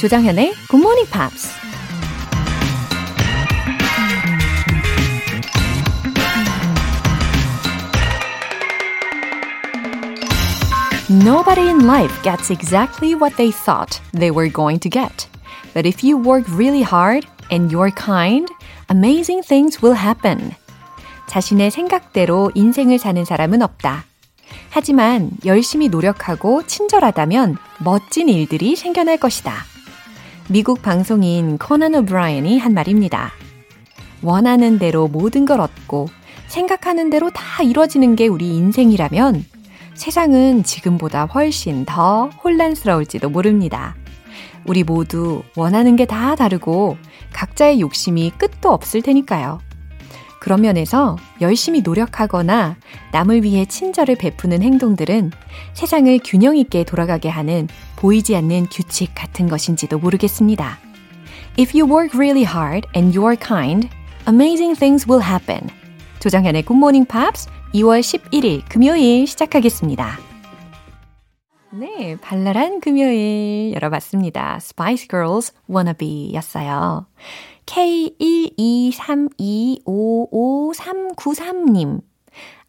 조장현의 Good Morning Pops. Nobody in life gets exactly what they thought they were going to get. But if you work really hard and you're kind, amazing things will happen. 자신의 생각대로 인생을 사는 사람은 없다. 하지만 열심히 노력하고 친절하다면 멋진 일들이 생겨날 것이다. 미국 방송인 코난 오브라이언이 한 말입니다. 원하는 대로 모든 걸 얻고 생각하는 대로 다 이루어지는 게 우리 인생이라면 세상은 지금보다 훨씬 더 혼란스러울지도 모릅니다. 우리 모두 원하는 게 다 다르고 각자의 욕심이 끝도 없을 테니까요. 그런 면에서 열심히 노력하거나 남을 위해 친절을 베푸는 행동들은 세상을 균형 있게 돌아가게 하는 보이지 않는 규칙 같은 것인지도 모르겠습니다. If you work really hard and you're kind, amazing things will happen. 조정현의 Morning Pops 2월 11일 금요일 시작하겠습니다. 네, 발랄한 금요일 열어봤습니다. Spice Girls Wannabe 였어요. K123255393님.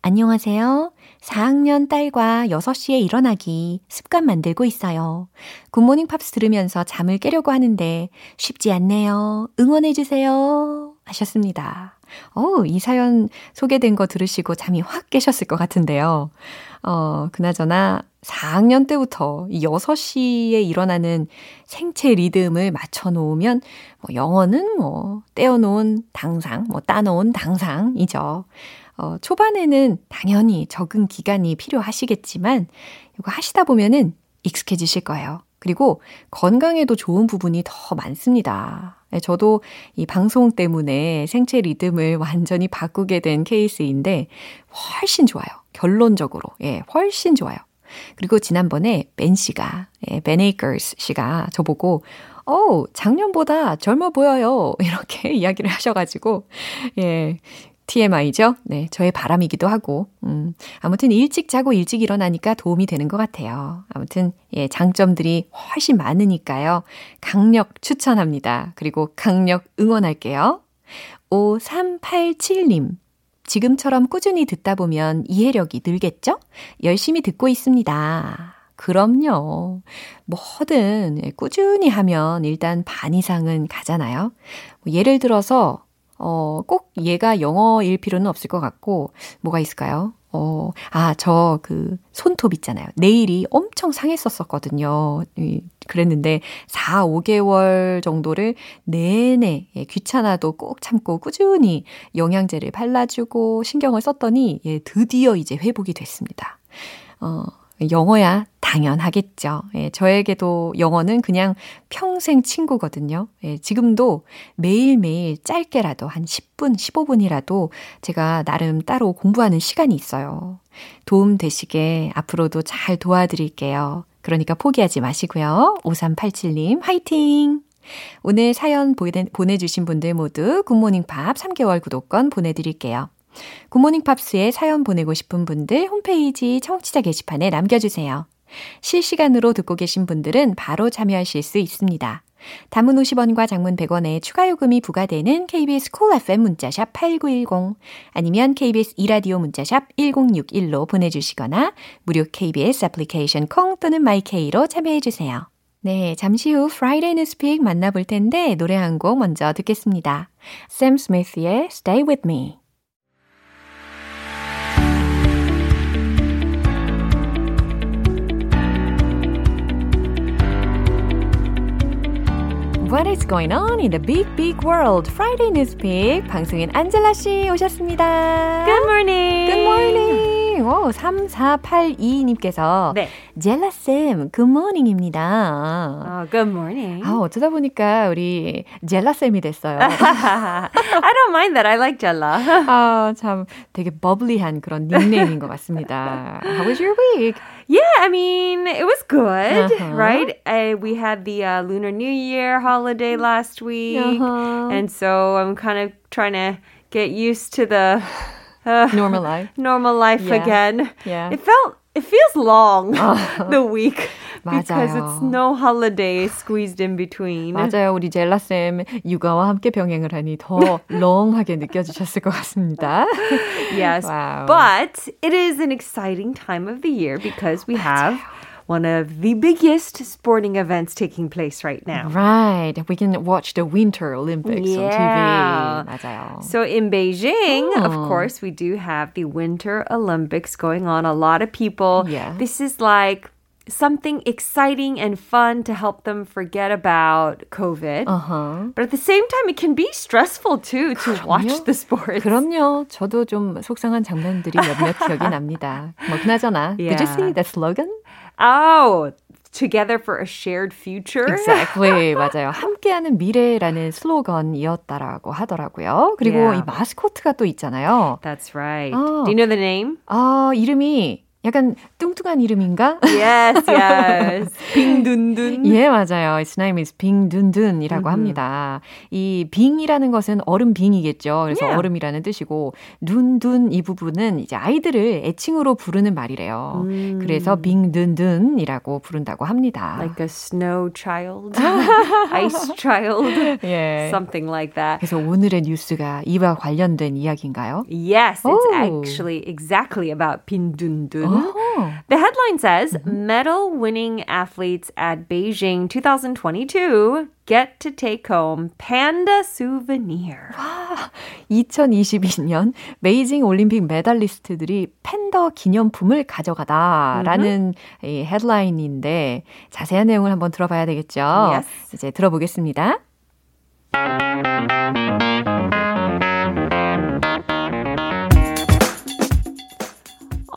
안녕하세요. 4학년 딸과 6시에 일어나기 습관 만들고 있어요. 굿모닝 팝스 들으면서 잠을 깨려고 하는데 쉽지 않네요. 응원해주세요. 하셨습니다. 어, 이 사연 소개된 거 들으시고 잠이 확 깨셨을 것 같은데요. 어, 그나저나 4학년 때부터 이 6시에 일어나는 생체 리듬을 맞춰 놓으면 뭐 영어는 뭐 떼어놓은 당상, 뭐 따놓은 당상이죠. 어, 초반에는 당연히 적응 기간이 필요하시겠지만 이거 하시다 보면은 익숙해지실 거예요. 그리고 건강에도 좋은 부분이 더 많습니다. 예, 저도 이 방송 때문에 생체 리듬을 완전히 바꾸게 된 케이스인데 훨씬 좋아요. 결론적으로. 예, 훨씬 좋아요. 그리고 지난번에 벤 씨가, 예, 벤 에이커스 씨가 저보고, 어 작년보다 젊어 보여요. 이렇게 이야기를 하셔가지고, 예, TMI죠? 네, 저의 바람이기도 하고, 음, 아무튼 일찍 자고 일찍 일어나니까 도움이 되는 것 같아요. 아무튼, 예, 장점들이 훨씬 많으니까요. 강력 추천합니다. 그리고 강력 응원할게요. 5387님. 지금처럼 꾸준히 듣다 보면 이해력이 늘겠죠? 열심히 듣고 있습니다. 그럼요. 뭐든 꾸준히 하면 일단 반 이상은 가잖아요. 뭐 예를 들어서 어, 꼭 얘가 영어일 필요는 없을 것 같고, 뭐가 있을까요? 어, 아, 저 그 손톱 있잖아요. 네일이 엄청 상했었었거든요. 그랬는데 4, 5개월 정도를 내내 예, 귀찮아도 꼭 참고 꾸준히 영양제를 발라주고 신경을 썼더니 예, 드디어 이제 회복이 됐습니다. 어, 영어야 당연하겠죠. 예, 저에게도 영어는 그냥 평생 친구거든요. 예, 지금도 매일매일 짧게라도 한 10분, 15분이라도 제가 나름 따로 공부하는 시간이 있어요. 도움 되시게 앞으로도 잘 도와드릴게요. 그러니까 포기하지 마시고요. 5387님, 화이팅! 오늘 사연 보내주신 분들 모두 굿모닝 팝 3개월 구독권 보내드릴게요. 굿모닝 팝스에 사연 보내고 싶은 분들 홈페이지 청취자 게시판에 남겨주세요. 실시간으로 듣고 계신 분들은 바로 참여하실 수 있습니다. 담은 50원과 장문 100원의 추가 요금이 부과되는 KBS 콜 cool FM 문자샵 8910 아니면 KBS 이라디오 문자샵 1061로 보내주시거나 무료 KBS 애플리케이션 콩 또는 마이케이로 참여해주세요. 네, 잠시 후 Friday Newspeak 만나볼 텐데 노래 한 곡 먼저 듣겠습니다. Sam Smith의 Stay With Me What is going on in the big, big world? Friday Newspeak 방송인 안젤라 씨 오셨습니다. Good morning. Good morning. 오, 3482님께서 네. 젤라쌤, 굿모닝입니다. 어, good morning. 아, 어쩌다 보니까 우리 젤라쌤이 됐어요. I don't mind that. I like Jella. 아, 참 되게 버블리한 그런 닉네임인 것 같습니다. How was your week? Yeah, I mean, it was good, Uh-huh. right? Uh, we had the uh, Lunar New Year holiday last week. Uh-huh. And so I'm kind of trying to get used to the uh, Normal life. normal life Yeah. again. Yeah. It felt it feels long the week because 맞아요. it's no holiday squeezed in between. 맞아요. 우리 젤라쌤 육아와 함께 병행을 하니 더 롱하게 느껴지셨을 것 같습니다. Yes, Wow. but it is an exciting time of the year because we have one of the biggest sporting events taking place right now. Right. We can watch the Winter Olympics Yeah. on TV. 맞아요. So in Beijing, of Oh. course, we do have the Winter Olympics going on. A lot of people. Yeah. This is like something exciting and fun to help them forget about COVID. Uh-huh. But at the same time, it can be stressful too to watch the sports. 그럼요. 저도 좀 속상한 장면들이 몇몇 기억이 납니다. 뭐 그나저나. Did you Yeah. see the slogan? Oh, together for a shared future. Exactly. 맞아요. 함께하는 미래라는 슬로건이었다라고 하더라고요. 그리고 Yeah. 이 마스코트가 또 있잖아요. That's right. Oh. Do you know the name? 아, 이름이 약간 뚱뚱한 이름인가? Yes, yes. 빙둔둔. 예, 맞아요. Its name is 빙둔둔이라고 합니다. 이 빙이라는 것은 얼음 빙이겠죠. 그래서 Yeah. 얼음이라는 뜻이고 눈둔 이 부분은 이제 아이들을 애칭으로 부르는 말이래요. 그래서 빙둔둔이라고 부른다고 합니다. Like a snow child, ice child, 예. something like that. 그래서 오늘의 뉴스가 이와 관련된 이야기인가요? Yes, it's Oh. actually exactly about 빈둔둔. Oh. The headline says medal winning athletes at Beijing 2022 get to take home panda souvenir. 2022년 베이징 올림픽 메달리스트들이 팬더 기념품을 가져가다라는 이 헤드라인인데 자세한 내용을 한번 들어봐야 되겠죠. Yes. 이제 들어보겠습니다.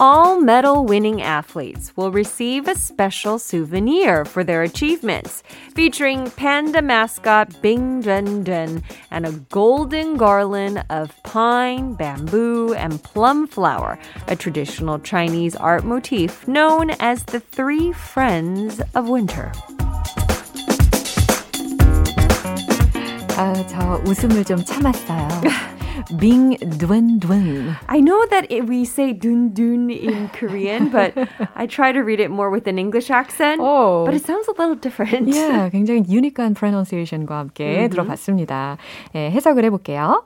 All medal winning athletes will receive a special souvenir for their achievements, featuring panda mascot Bing Dun Dun and a golden garland of pine, bamboo, and plum flower, a traditional Chinese art motif known as the Three Friends of Winter. 아, 저 웃음을 좀 참았어요. 빙둔둔. I know that it, we say dun dun in Korean, but I try to read it more with an English accent. Oh. But it sounds a little different. 예, 굉장히 유니크한 pronunciation과 함께 들어봤습니다. 예, 해석을 해볼게요.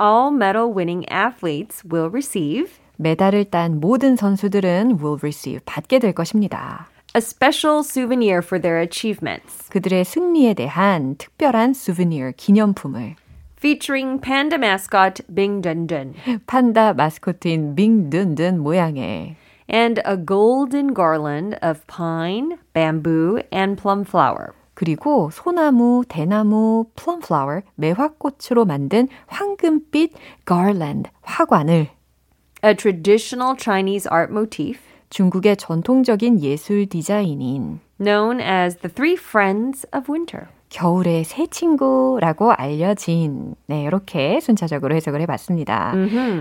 All medal winning athletes will receive 메달을 딴 모든 선수들은 will receive, 받게 될 것입니다. a special souvenir for their achievements, 그들의 승리에 대한 특별한 souvenir, 기념품을 featuring panda mascot Bing Dun Dun 판다 마스코트인 빙둔둔 모양의 and a golden garland of pine, bamboo, and plum flower. 그리고 소나무, 대나무, plumflower, 매화꽃으로 만든 황금빛 garland, 화관을 A traditional Chinese art motif 중국의 전통적인 예술 디자인인 known as the Three Friends of Winter. 겨울의 새 친구라고 알려진 네 이렇게 순차적으로 해석을 해봤습니다.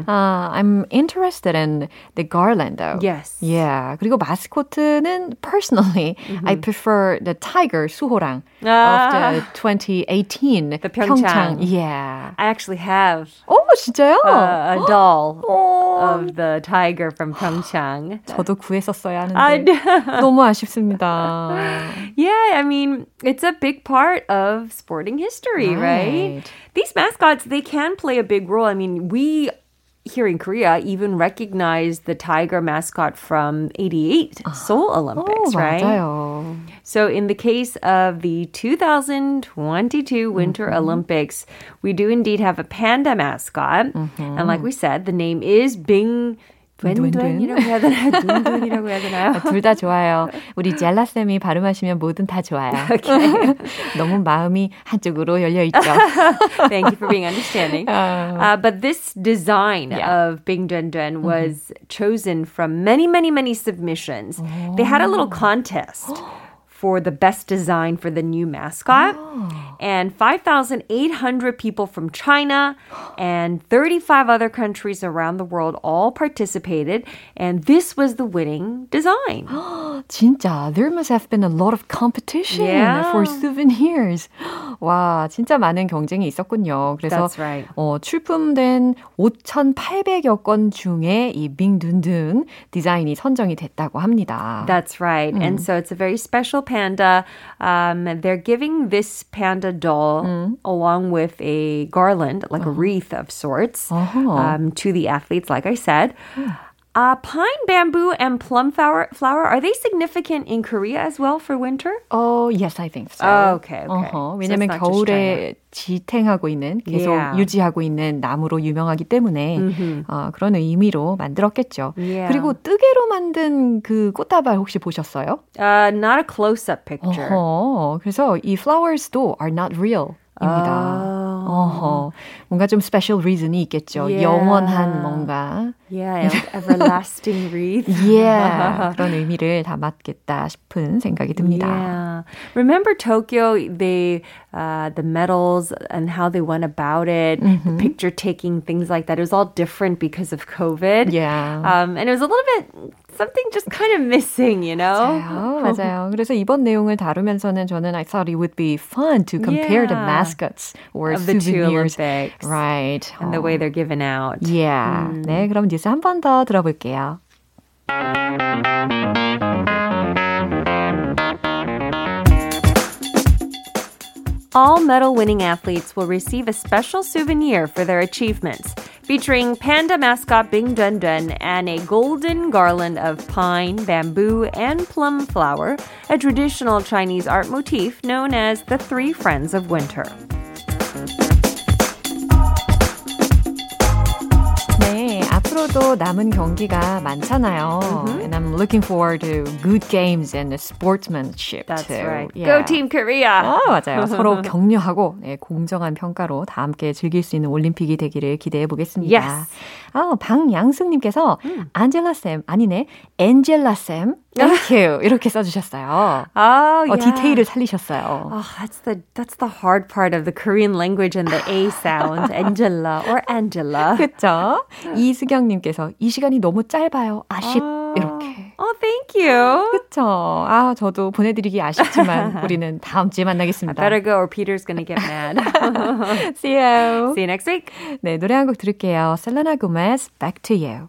아, I'm interested in the garland though. Yes. Yeah. 그리고 마스코트는 personally I prefer the tiger 수호랑 아. of the 2018 The 평창. Yeah. I actually have 오 진짜요? a, a doll 오, of the tiger from Pyeongchang. 저도 구했었어야 하는데 I 너무 아쉽습니다. Yeah, I mean, it's a big part of sporting history, right? Right. These mascots, they can play a big role. I mean, we here in Korea even recognize the tiger mascot from 88 Seoul Olympics, 오, right? 맞아요. So, in the case of the 2022 Winter Olympics, we do indeed have a panda mascot. And like we said, the name is Bing 웬웬이라고 해야 되나요? 둔둔이라고 해야 되나요? 둘 다 좋아요. 우리 젤라쌤이 발음하시면 뭐든 다 좋아요. 너무 마음이 한쪽으로 열려 있죠. Thank you for being understanding. Uh, but this design Yeah. of Bing Dun Dun was chosen from many, many, many submissions. They had a little contest for the best design for the new mascot. and 5,800 people from China and 35 other countries around the world all participated. And this was the winning design. 진짜 there must have been a lot of competition Yeah. for souvenirs. 와, 진짜 많은 경쟁이 있었군요. 그래서 That's right. 어, 출품된 5,800여 건 중에 이 빙둔둔 디자인이 선정이 됐다고 합니다. That's right. And so it's a very special panda. Um, they're giving this panda doll mm. along with a garland, like a uh-huh. wreath of sorts, uh-huh. um, to the athletes, like I said. Uh, pine, bamboo, and plum flower, flower, are they significant in Korea as well for winter? Oh, yes, I think so. Oh, okay, okay. So 왜냐면 just 겨울에 지탱하고 있는 계속 Yeah. 유지하고 있는 나무로 유명하기 때문에 어, 그런 의미로 만들었겠죠. Yeah. 그리고 뜨개로 만든 그 꽃다발 혹시 보셨어요? Uh, not a close-up picture. 어허, 그래서 이 flowers도 are not real. 입니다. 어허, 뭔가 좀 special reason이 있겠죠. Yeah. 영원한 뭔가. Yeah, ev- everlasting wreath. Yeah, 그런 의미를 담았겠다 싶은 생각이 듭니다. Yeah. Remember Tokyo, they uh, the medals and how they went about it, the picture taking, things like that. It was all different because of COVID. Yeah. Um, and it was a little bit something just kind of missing, you know? 맞아요, 맞아요. 그래서 이번 내용을 다루면서는 저는 I thought it would be fun to compare the Yeah. mascots or Of the two souvenirs. Olympics. Right. And the way they're given out. Yeah. 네, 그럼 뉴스 한 번 더 들어볼게요. All medal winning athletes will receive a special souvenir for their achievements, featuring panda mascot Bing Dun Dun and a golden garland of pine, bamboo, and plum flower, a traditional Chinese art motif known as the Three Friends of Winter. 네, 앞으로도 남은 경기가 많잖아요. And I'm looking forward to good games and sportsmanship That's too. right. Yeah. Go Team Korea! 아, 맞아요. 서로 격려하고 네, 공정한 평가로 다 함께 즐길 수 있는 올림픽이 되기를 기대해 보겠습니다. Yes. 아, 방양숙님께서 안젤라 쌤 아니네 엔젤라 쌤 Thank you 이렇게 써주셨어요. Oh, 어, yeah. 디테일을 살리셨어요. Oh, that's the that's the hard part of the Korean language and the A sound, Angela or Angela. 그렇죠? 이수경님께서 이 시간이 너무 짧아요. 아쉽 이렇게. Oh, thank you. 그렇죠. 아 저도 보내드리기 아쉽지만 우리는 다음 주에 만나겠습니다. Better go or Peter's gonna get mad. See you. See you next week. 네 노래 한 곡 들을게요. 셀레나 고메스 Back to You.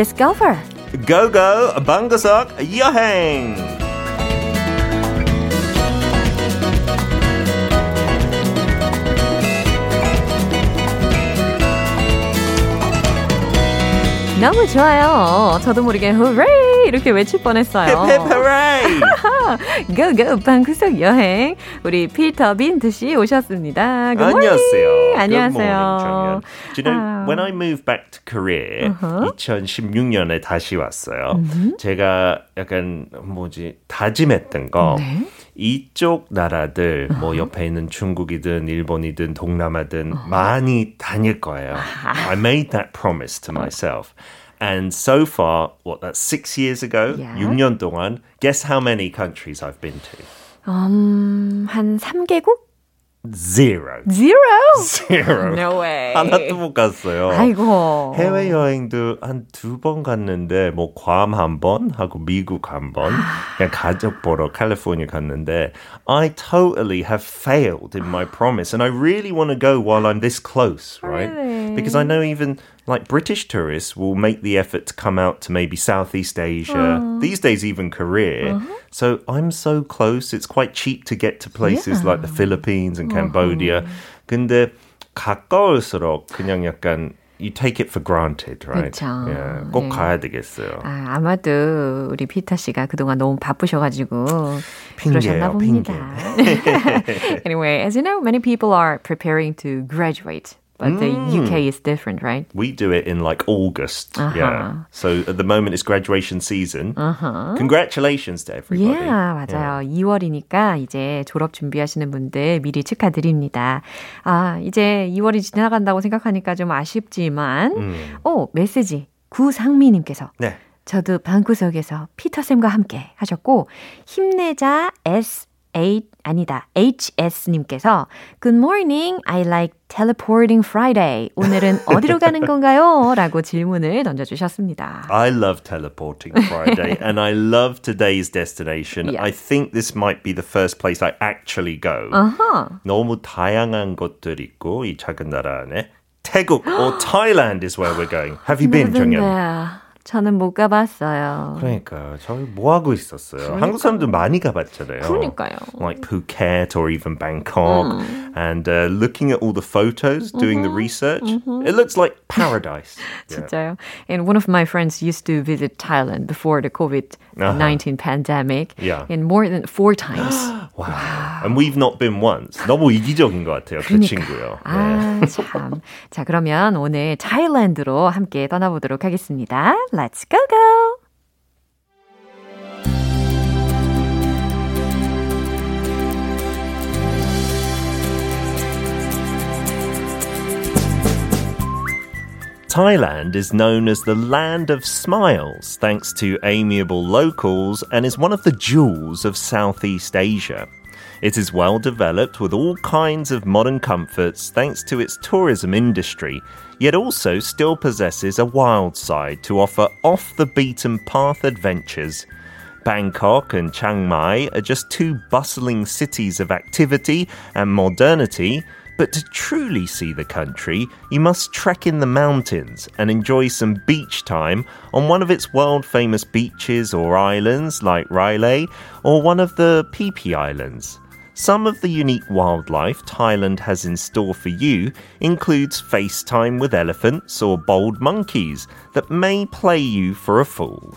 this. Go go, bangasok, yohang. 너무 좋아요. 저도 모르게 후레이 이렇게 외칠 뻔했어요. 힙힙 고고 방구석 여행 우리 피터 빈트 씨 오셨습니다. 안녕하세요. 안녕하세요. Do you know, 아. when I moved back to Korea, 2016년에 다시 왔어요. 제가 약간 뭐지 다짐했던 거 네. 이쪽 나라들 뭐 옆에 있는 중국이든 일본이든 동남아든 많이 다닐 거예요. I made that promise to myself. And so far, what, that's six years ago? Yeah. 6년 동안, guess how many countries I've been to? 음, 한 3개국? Zero. Zero? Zero. No way. 하나도 못 갔어요. 아이고. 해외 여행도 한 두 번 갔는데 뭐 괌 한 번 하고 미국 한 번. 그냥 가족 보러 캘리포니아 갔는데 I totally have failed in my promise and I really want to go while I'm this close, right? Really? Because I know even like British tourists will make the effort to come out to maybe Southeast Asia. These days even Korea. So I'm so close. It's quite cheap to get to places like the Philippines and Cambodia. 근데 가까울수록 그냥 약간 you take it for granted, right? 그쵸. 예, 꼭 네. 가야 되겠어요. 아, 아마도 우리 피터 씨가 그동안 너무 바쁘셔가지고 그러셨나 핑계예요, 봅니다. anyway, as you know, many people are preparing to graduate, but the UK is different, right? We do it in like August. Uh-huh. Yeah. So at the moment it's graduation season. Congratulations to everybody. Yeah, 맞아요. 2월이니까 이제 졸업 준비하시는 분들 미리 축하드립니다. 아, 이제 2월이 지나간다고 생각하니까 좀 아쉽지만, 오, 메시지. 구상미 님께서 네. 저도 방구석에서 피터쌤과 함께 하셨고, 힘내자 S8, 아니다, HS님께서 Good morning, I like teleporting Friday. 오늘은 어디로 가는 건가요? 라고 질문을 던져주셨습니다. I love teleporting Friday and I love today's destination. Yeah. I think this might be the first place I actually go. 아하. 너무 다양한 곳들 있고 이 작은 나라 안에 태국 or Thailand is where we're going. Have you been, Never 저는 못 가봤어요. 그러니까 저희 뭐 하고 있었어요? 한국 사람들 많이 가봤잖아요. 그러니까요. Like Phuket or even Bangkok, and uh, looking at all the photos, doing the research, it looks like paradise. Yeah. 진짜요. And one of my friends used to visit Thailand before the COVID-19 pandemic. Yeah. And more than four times. Wow. And we've not been once. 너무 이기적인 것 같아요, 그 친구요. 네. 아, 참. 자, 그러면 오늘 타일랜드로 함께 떠나보도록 하겠습니다. Let's go go! Thailand is known as the land of smiles thanks to amiable locals and is one of the jewels of Southeast Asia. It is well developed with all kinds of modern comforts thanks to its tourism industry, yet also still possesses a wild side to offer off the beaten path adventures. Bangkok and Chiang Mai are just two bustling cities of activity and modernity, but to truly see the country, you must trek in the mountains and enjoy some beach time on one of its world famous beaches or islands like Railay or one of the Phi Phi Islands. Some of the unique wildlife Thailand has in store for you includes FaceTime with elephants or bold monkeys that may play you for a fool.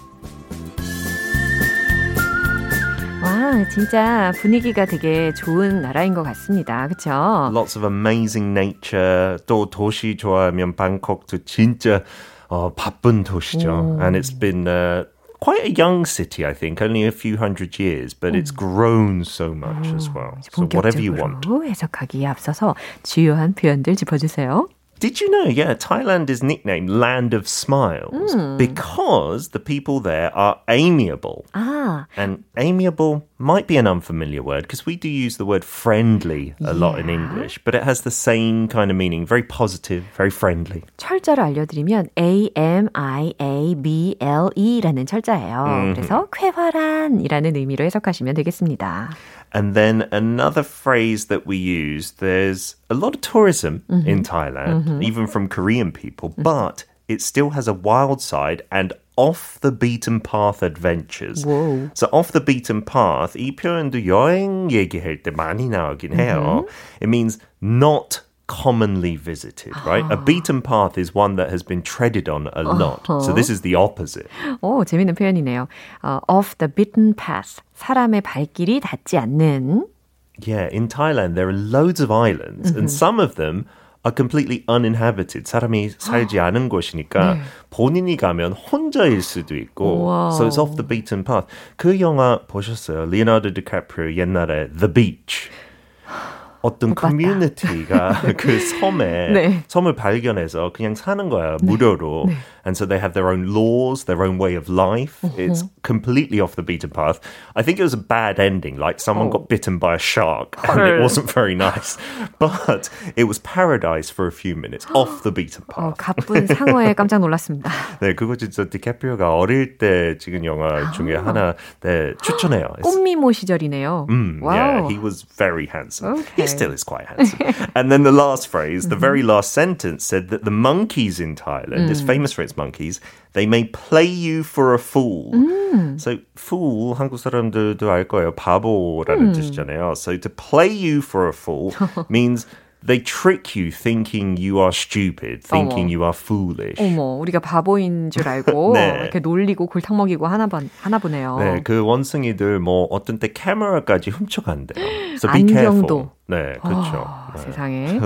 와, 진짜 분위기가 되게 좋은 나라인 것 같습니다. 그쵸? Lots of amazing nature. 또 도시 좋아하면 방콕도 진짜 어, 바쁜 도시죠. And it's been uh, quite a young city, I think, only a few hundred years, but it's grown so much as well. So whatever you want. 해석하기에 앞서서 주요한 표현들 짚어주세요. Did you know? Yeah, Thailand is nicknamed Land of Smiles because the people there are amiable. 아, And amiable might be an unfamiliar word because we do use the word friendly a lot in English, but it has the same kind of meaning very positive, very friendly. 철자를 알려드리면 A M I A B L E라는 철자예요. 그래서 쾌활한이라는 의미로 해석하시면 되겠습니다. And then another phrase that we use there's a lot of tourism in Thailand, even from Korean people, but it still has a wild side and off the beaten path adventures. Whoa. So off the beaten path, 이 표현도 여행 얘기할 때 많이 나오긴 해요. It means not commonly visited, right? A beaten path is one that has been treaded on a lot. So this is the opposite. 오, 재밌는 표현이네요. 어, off the beaten path. 사람의 발길이 닿지 않는 Yeah, in Thailand there are loads of islands, and some of them are completely uninhabited. 사람이 살지 않은 곳이니까 본인이 가면 혼자일 수도 있고. 와우. So it's off the beaten path. 그 영화 보셨어요? 리오나르도 디카프리오 옛날에 The Beach. 어떤 커뮤니티가 그 섬에 네. 섬을 발견해서 그냥 사는 거야 무료로. And so they have their own laws, their own way of life. It's completely off the beaten path. I think it was a bad ending, like someone got bitten by a shark, and it 헐. wasn't very nice. But it was paradise for a few minutes, off the beaten 어, path. 가쁜 상어에 깜짝 놀랐습니다. 네, 그거 진짜 디카프리오가 어릴 때 찍은 영화 중에 하나 네, 추천해요. 꽃미모 시절이네요. Mm, 와우. Yeah, he was very handsome. Okay. He still is quite handsome. and then the last phrase, the very last sentence said that the monkeys in Thailand is famous for its monkeys. They may play you for a fool. So fool 한국 사람들도 알 거예요. 바보라는 뜻이잖아요. So to play you for a fool means they trick you thinking you are stupid, thinking 어머. you are foolish. 어머, 우리가 바보인 줄 알고 네. 이렇게 놀리고 골탕 먹이고 하나, 봐, 하나 보네요. 네, 그 원숭이들 뭐 어떤 때 카메라까지 훔쳐간대요. So be 안경도. careful. 네, 그렇죠. 아, 네. 세상에.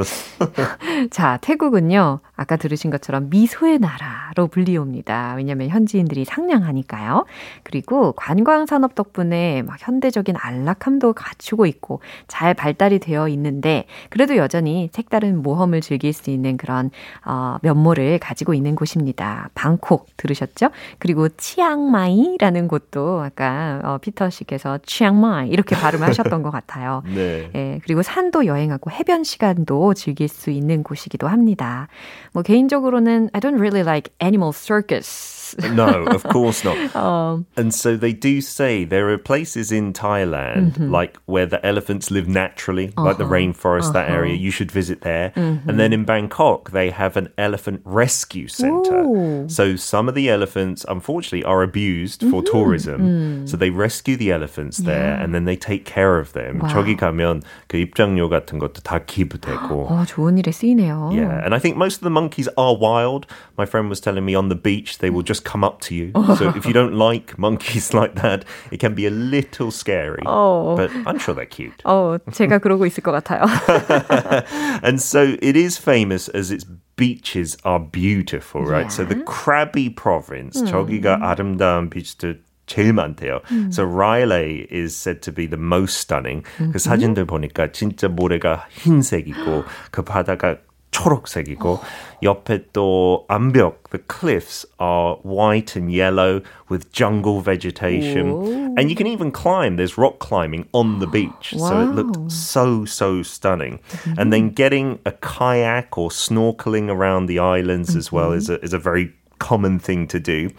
자, 태국은요, 아까 들으신 것처럼 미소의 나라로 불리웁니다. 왜냐면 현지인들이 상냥하니까요. 그리고 관광 산업 덕분에 막 현대적인 안락함도 갖추고 있고 잘 발달이 되어 있는데, 그래도 여전히 색다른 모험을 즐길 수 있는 그런, 어, 면모를 가지고 있는 곳입니다. 방콕 들으셨죠? 그리고 치앙마이라는 곳도 아까 어, 피터 씨께서 치앙마이 이렇게 발음하셨던 것 같아요. 네. 예, 그리고 산도 여행하고 해변 시간도 즐길 수 있는 곳이기도 합니다. 뭐 개인적으로는 I don't really like animal circus. No, of course not. 어, And so they do say there are places in Thailand, like where the elephants live naturally, like the rainforest, that area. You should visit there. And then in Bangkok, they have an elephant rescue center. Ooh. So some of the elephants, unfortunately, are abused for tourism. So they rescue the elephants there and then they take care of them. Wow. 저기 가면 그 입장료 같은 것도 다 기부되고. 어, 좋은 일에 쓰이네요. Yeah, and I think most of the monkeys are wild. My friend was telling me on the beach they will just come up to you. So if you don't like monkeys like that, it can be a little scary. Oh. But I'm sure they're cute. 어, 제가 그러고 있을 것 같아요. And so it is famous as its beaches are beautiful, right? So the Krabi province, 저기가 아름다운 비치들 제일 많대요. So Riley is said to be the most stunning. 그 사진들 보니까 진짜 모래가 흰색이고 그 바다가 초록색이고 옆에 또 암벽, the cliffs are white and yellow with jungle vegetation. And you can even climb. There's rock climbing on the beach. So it Wow. looked so, so stunning. And then getting a kayak or snorkeling around the islands as well is a, is a very common thing to do.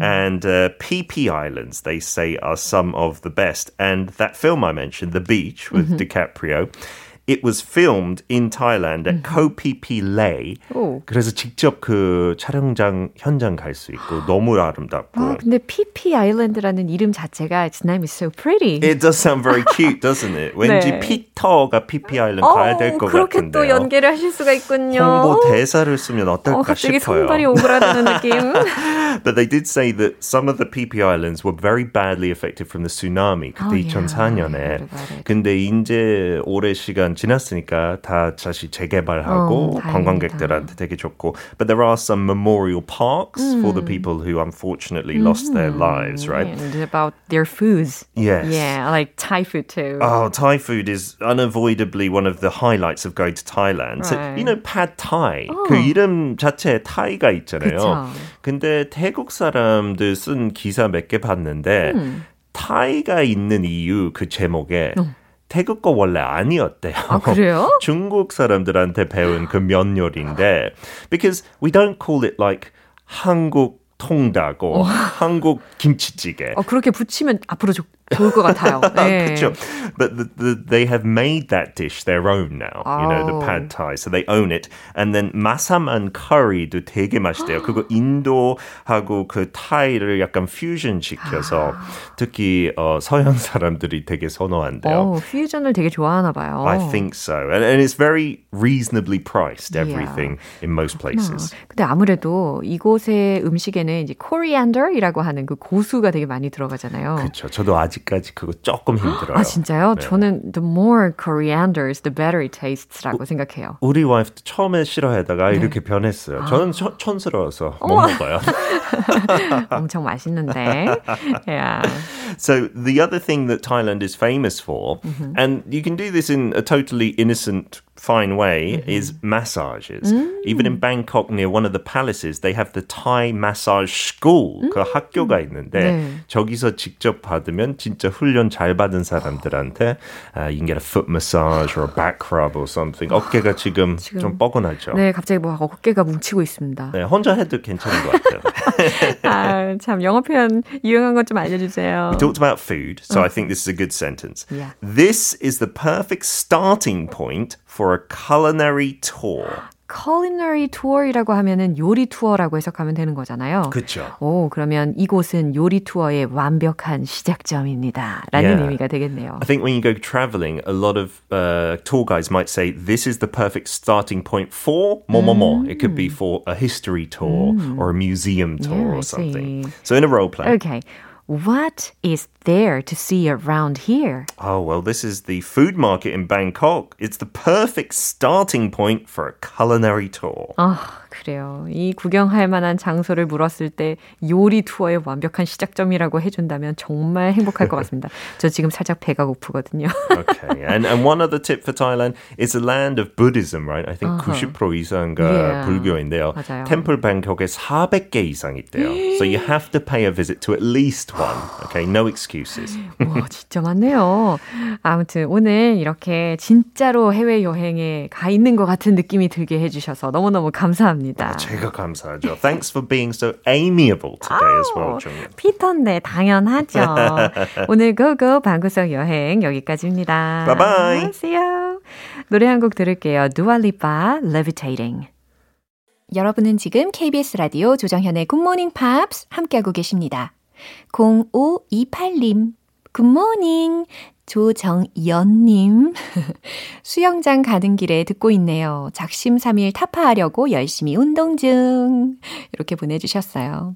And uh, PP Islands, they say, are some of the best. And that film I mentioned, The Beach with DiCaprio, it was filmed in Thailand at Koh Phi Phi Lei. 오. 그래서 직접 그 촬영장 현장 갈 수 있고 너무 아름답고. 아, 근데 PP 아일랜드라는 이름 자체가 its name is so pretty. It does sound very cute, doesn't it? 왠지 네. 피터가 피피 아일랜드 가야 될 것 그렇게 같은데요. 또 연계를 하실 수가 있군요. 홍보 대사를 쓰면 어, 어떨까 갑자기 싶어요. 손발이 오그라드는 느낌. But they did say that some of the PP Islands were very badly affected from the tsunami 그때 Oh, yeah. 2004년에. I heard about it. 근데 이제 오래 시간 지났으니까 다 다시 재개발하고 어. 관광객들한테 되게 좋고. But there are some memorial parks for 음. the people who unfortunately lost their lives, right? And about their foods. Yes. Yeah, like Thai food too. Oh, Thai food is unavoidably one of the highlights of going to Thailand. So, Right. you know, pad Thai. 그 이름 자체에 타이가 있잖아요. 그쵸. 근데 태국 사람들 쓴 기사 몇 개 봤는데 타이가 있는 이유 그 제목에 태국 거 원래 아니었대요. 아, 그래요? 중국 사람들한테 배운 그 면 요리인데 because we don't call it like 한국 통닭 or 한국 김치찌개. 어, 그렇게 붙이면 앞으로 좋, 좋을 것 같아요. 네. 그렇죠. But the, the, they have made that dish their own now. You know, the Oh. pad thai. So they own it. And then 마사만 커리도 되게 맛있대요. 그거 인도하고 그 타이를 약간 퓨전 시켜서 특히 어, 서양 사람들이 되게 선호한대요. 어, 퓨전을 되게 좋아하나 봐요. I think so. And, and it's very reasonably priced, everything in most places. 어, 근데 아무래도 이곳의 음식에는 이제 코리안더이라고 하는 그 고수가 되게 많이 들어가잖아요. 그렇죠. 저도 아직 까지 그거 조금 힘들어요. 아 진짜요? 네. 저는 the more corianders, the better it tastes라고 생각해요. 우리 와이프도 처음에 싫어하다가 네. 이렇게 변했어요. 저는 처- 촌스러워서 못 먹어요. 엄청 맛있는데. Yeah. So the other thing that Thailand is famous for, Mm-hmm. and you can do this in a totally innocent, fine way, Mm-hmm. is massages. Mm. Even in Bangkok, near one of the palaces, they have the Thai massage school. 그 학교가 있는데 Mm. 네. 저기서 직접 받으면 진짜 훈련 잘 받은 사람들한테 uh, you can get a foot massage or a back rub or something. 어깨가 지금, 지금- 좀 뻐근하죠. 네, 갑자기 뭐 어깨가 뭉치고 있습니다. 네, 혼자 해도 괜찮은 것 같아요. 아, 참 영어 표현 유용한 것 좀 알려주세요. We talked about food, so I think this is a good sentence. Yeah. This is the perfect starting point for a culinary tour. culinary tour이라고 하면은 요리 투어라고 해석하면 되는 거잖아요. 그렇죠. 오, 그러면 이곳은 요리 투어의 완벽한 시작점입니다. 라는 Yeah. 의미가 되겠네요. I think when you go traveling, a lot of uh, tour guides might say this is the perfect starting point for more, more, more. It could be for a history tour or a museum tour Yeah, I or something. see. So in a role play. Okay. What is there to see around here? Oh, well, this is the food market in Bangkok. It's the perfect starting point for a culinary tour. 아, 그래요. 이 구경할 만한 장소를 물었을 때 요리 투어의 완벽한 시작점이라고 해준다면 정말 행복할 것 같습니다. 저 지금 살짝 배가 고프거든요. Okay. And and one other tip for Thailand is a land of Buddhism, right? I think 90% 이상가 Yeah. 불교인데요. 맞아요. 템플 방콕에 400개 이상 있대요. so you have to pay a visit to at least one. Okay, no excuses. 와, 진짜 많네요. 아무튼 오늘 이렇게 진짜로 해외 여행에 가 있는 것 같은 느낌이 들게 해주셔서 너무너무 감사합니다. 제가 감사하죠. Thanks for being so amiable today as well, 어, 정연. 피터인데 당연하죠. 오늘 Go Go 방구석 여행 여기까지입니다. Bye bye. See you. 노래 한 곡 들을게요. Dua Lipa Levitating. 여러분은 지금 KBS 라디오 조정현의 Good Morning Pops 함께하고 계십니다. 0528님, Good morning. 조정현님. 수영장 가는 길에 듣고 있네요. 작심삼일 타파하려고 열심히 운동 중. 이렇게 보내주셨어요.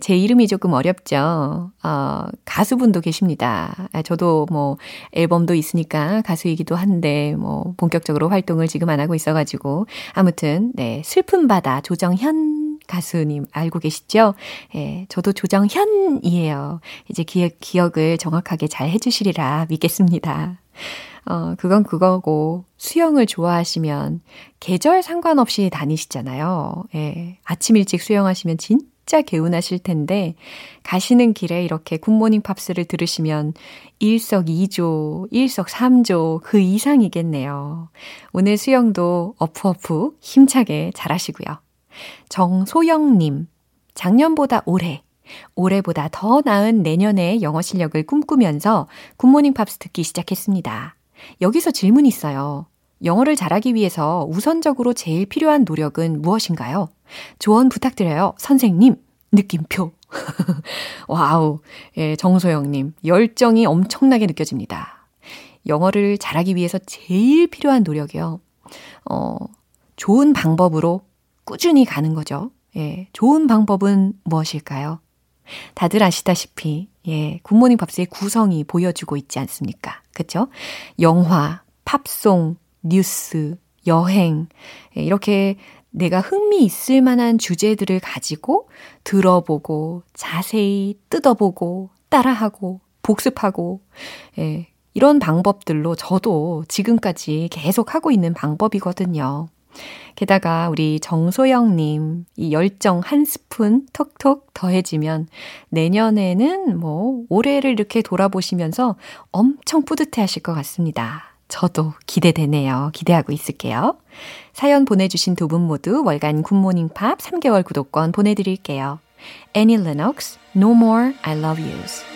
제 이름이 조금 어렵죠. 어, 가수분도 계십니다. 저도 뭐 앨범도 있으니까 가수이기도 한데 뭐 본격적으로 활동을 지금 안 하고 있어가지고 아무튼 네 슬픈 바다 조정현 가수님 알고 계시죠? 예, 저도 조정현이에요. 이제 기억, 기억을 정확하게 잘 해주시리라 믿겠습니다. 어, 그건 그거고, 수영을 좋아하시면 계절 상관없이 다니시잖아요. 예, 아침 일찍 수영하시면 진짜 개운하실 텐데, 가시는 길에 이렇게 굿모닝 팝스를 들으시면 일석이조, 일석삼조 그 이상이겠네요. 오늘 수영도 어프어프 힘차게 잘하시고요. 정소영님, 작년보다 올해, 올해보다 더 나은 내년의 영어 실력을 꿈꾸면서 굿모닝 팝스 듣기 시작했습니다. 여기서 질문이 있어요. 영어를 잘하기 위해서 우선적으로 제일 필요한 노력은 무엇인가요? 조언 부탁드려요. 선생님, 느낌표. wow. 예, 정소영님, 열정이 엄청나게 느껴집니다. 영어를 잘하기 위해서 제일 필요한 노력이요. 어, 좋은 방법으로 꾸준히 가는 거죠. 예, 좋은 방법은 무엇일까요? 다들 아시다시피, 예, 굿모닝 팝스의 구성이 보여주고 있지 않습니까? 그쵸? 영화, 팝송, 뉴스, 여행, 예, 이렇게 내가 흥미 있을 만한 주제들을 가지고 들어보고, 자세히 뜯어보고, 따라하고, 복습하고, 예, 이런 방법들로 저도 지금까지 계속 하고 있는 방법이거든요. 게다가 우리 정소영님, 이 열정 한 스푼 톡톡 더해지면 내년에는 뭐 올해를 이렇게 돌아보시면서 엄청 뿌듯해 하실 것 같습니다. 저도 기대되네요. 기대하고 있을게요. 사연 보내주신 두 분 모두 월간 굿모닝 팝 3개월 구독권 보내드릴게요. Annie Lennox, No More I Love Yous.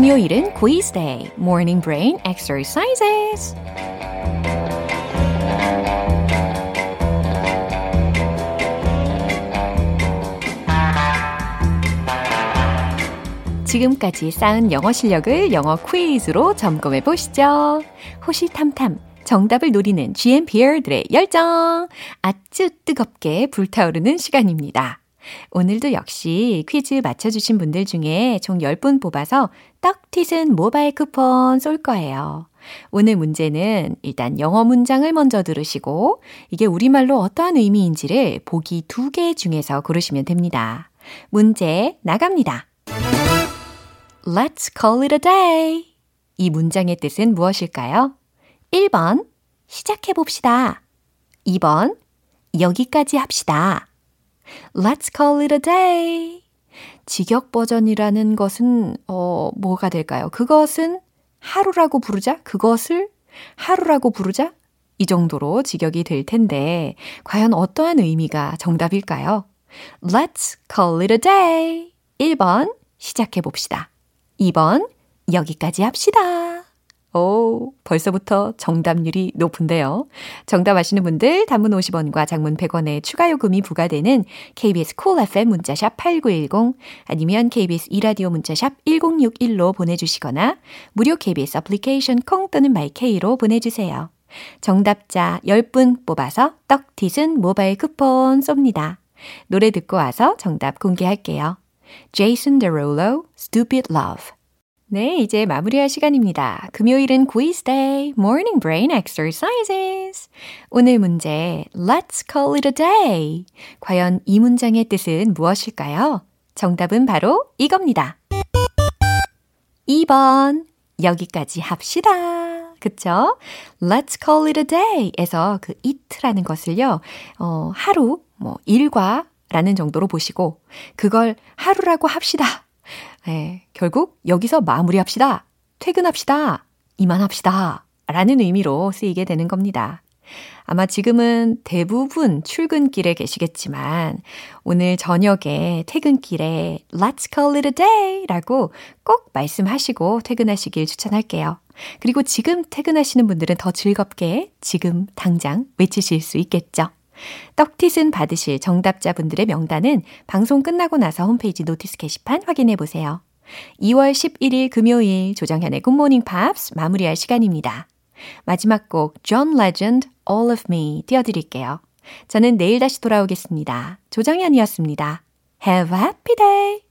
금요일은 quiz day, morning. 지금까지 쌓은 영어 실력을 영어 퀴즈로 점검해 보시죠. 호시탐탐 정답을 노리는 GMPR들의 열정 아주 뜨겁게 불타오르는 시간입니다. 오늘도 역시 퀴즈 맞춰주신 분들 중에 총 10분 뽑아서 떡튀순 모바일 쿠폰 쏠 거예요. 오늘 문제는 일단 영어 문장을 먼저 들으시고 이게 우리말로 어떠한 의미인지를 보기 두 개 중에서 고르시면 됩니다. 문제 나갑니다. Let's call it a day. 이 문장의 뜻은 무엇일까요? 1번, 시작해봅시다. 2번, 여기까지 합시다. Let's call it a day. 직역 버전이라는 것은, 어, 뭐가 될까요? 그것은 하루라고 부르자? 그것을 하루라고 부르자? 이 정도로 직역이 될 텐데, 과연 어떠한 의미가 정답일까요? Let's call it a day. 1번, 시작해 봅시다. 2번, 여기까지 합시다. 오, 벌써부터 정답률이 높은데요. 정답 아시는 분들 단문 50원과 장문 100원의 추가 요금이 부과되는 KBS cool FM 문자샵 8910 아니면 KBS 이라디오 문자샵 1061로 보내주시거나 무료 KBS 애플리케이션 콩 또는 my K로 보내주세요. 정답자 10분 뽑아서 떡티즌 모바일 쿠폰 쏩니다. 노래 듣고 와서 정답 공개할게요. Jason Derulo, Stupid Love 네, 이제 마무리할 시간입니다. 금요일은 quiz day, morning brain exercises. 오늘 문제, let's call it a day. 과연 이 문장의 뜻은 무엇일까요? 정답은 바로 이겁니다. 2번, 여기까지 합시다. 그쵸? Let's call it a day 에서 그 it라는 것을요, 어, 하루, 뭐, 일과 라는 정도로 보시고, 그걸 하루라고 합시다. 네, 결국 여기서 마무리합시다. 퇴근합시다. 이만합시다. 라는 의미로 쓰이게 되는 겁니다. 아마 지금은 대부분 출근길에 계시겠지만 오늘 저녁에 퇴근길에 Let's call it a day 라고 꼭 말씀하시고 퇴근하시길 추천할게요. 그리고 지금 퇴근하시는 분들은 더 즐겁게 지금 당장 외치실 수 있겠죠. 떡티슨 받으실 정답자분들의 명단은 방송 끝나고 나서 홈페이지 notice 게시판 확인해 보세요. 2월 11일 금요일 조정현의 굿모닝 팝스 마무리할 시간입니다. 마지막 곡 John Legend All of Me 띄워드릴게요. 저는 내일 다시 돌아오겠습니다. 조정현이었습니다. Have a happy day!